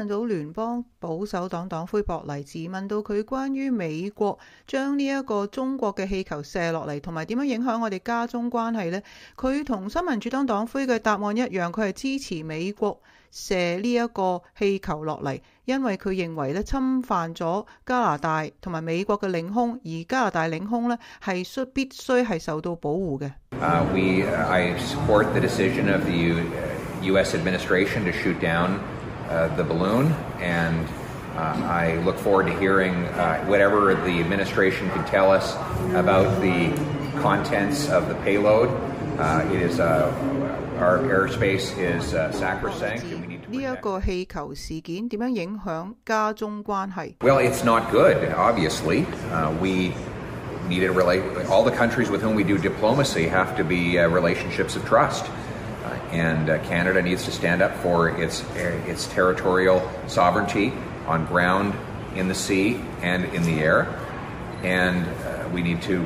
問到聯邦保守黨黨魁博黎治問到佢關於美國將呢一個中國嘅氣球射落嚟，同埋點樣影響我哋加中關係呢？佢同新民主黨黨魁嘅答案一樣，佢係支持美國射呢一個氣球落嚟，因為佢認為咧侵犯咗加拿大同埋美國嘅領空，而加拿大領空咧係需必須係受到保護嘅。Uh, we, I support the decision of the U.S. administration to shoot down Uh, the balloon, and uh, I look forward to hearing uh, whatever the administration can tell us about the contents of the payload. it is our airspace is sacrosanct. 呢一個氣球事件點樣影響加中關係？Well, it's not good. Obviously, we need to relate. All the countries with whom we do diplomacy have to be relationships of trust Uh, and uh, Canada needs to stand up for its, its territorial sovereignty on ground, in the sea, and in the air. And uh, we need to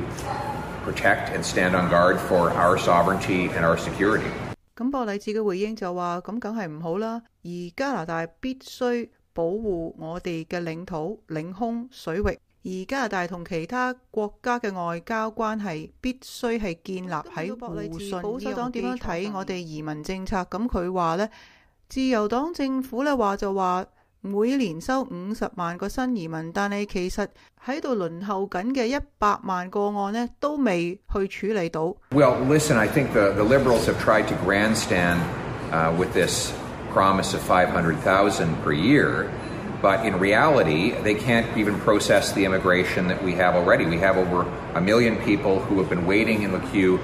protect and stand on guard for our sovereignty and our security. 咁博礼治嘅回应就话：咁梗系唔好啦，而加拿大必须保护我哋嘅领土、领空、水域， 而加拿大同其他國家嘅外交關係必須係建立喺互信。保守黨點樣睇我哋移民政策？咁佢話呢，自由黨政府呢話就話每年收五十萬個新移民，但係其實喺度輪候緊嘅一百萬個案呢，都未去處理到。Well, listen, I think the, the Liberals have tried to grandstand uh, with this promise of five hundred thousand per year, but in reality, they can't even process the immigration that we have already. We have over a million people who have been waiting in the queue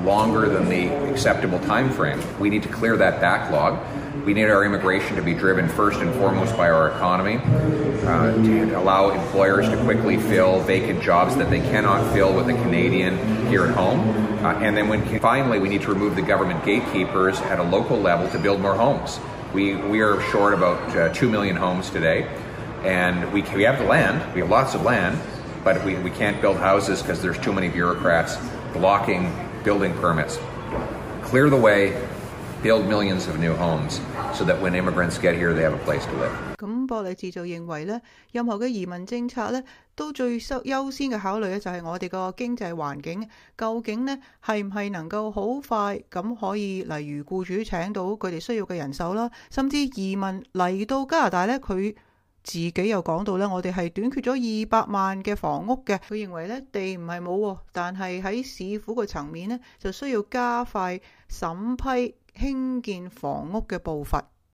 longer than the acceptable time frame. We need to clear that backlog. We need our immigration to be driven first and foremost by our economy, uh, to allow employers to quickly fill vacant jobs that they cannot fill with a Canadian here at home. Uh, and then when finally we need to remove the government gatekeepers at a local level to build more homes. We, we are short about uh, 2 million homes today, and we, we have the land, we have lots of land, but we, we can't build houses because there's too many bureaucrats blocking building permits. Clear the way, build millions of new homes so that when immigrants get here, they have a place to live. 咁博利治就認為呢，任何嘅移民政策呢，都最優優先嘅考慮呢，就係我哋個經濟環境究竟呢係唔係能夠好快咁可以，例如僱主請到佢哋需要嘅人手啦，甚至移民嚟到加拿大呢，佢自己又講到呢，我哋係短缺咗二百萬嘅房屋嘅。佢認為呢，地唔係冇，但係喺市府嘅層面呢，就需要加快審批兴建房屋嘅步伐。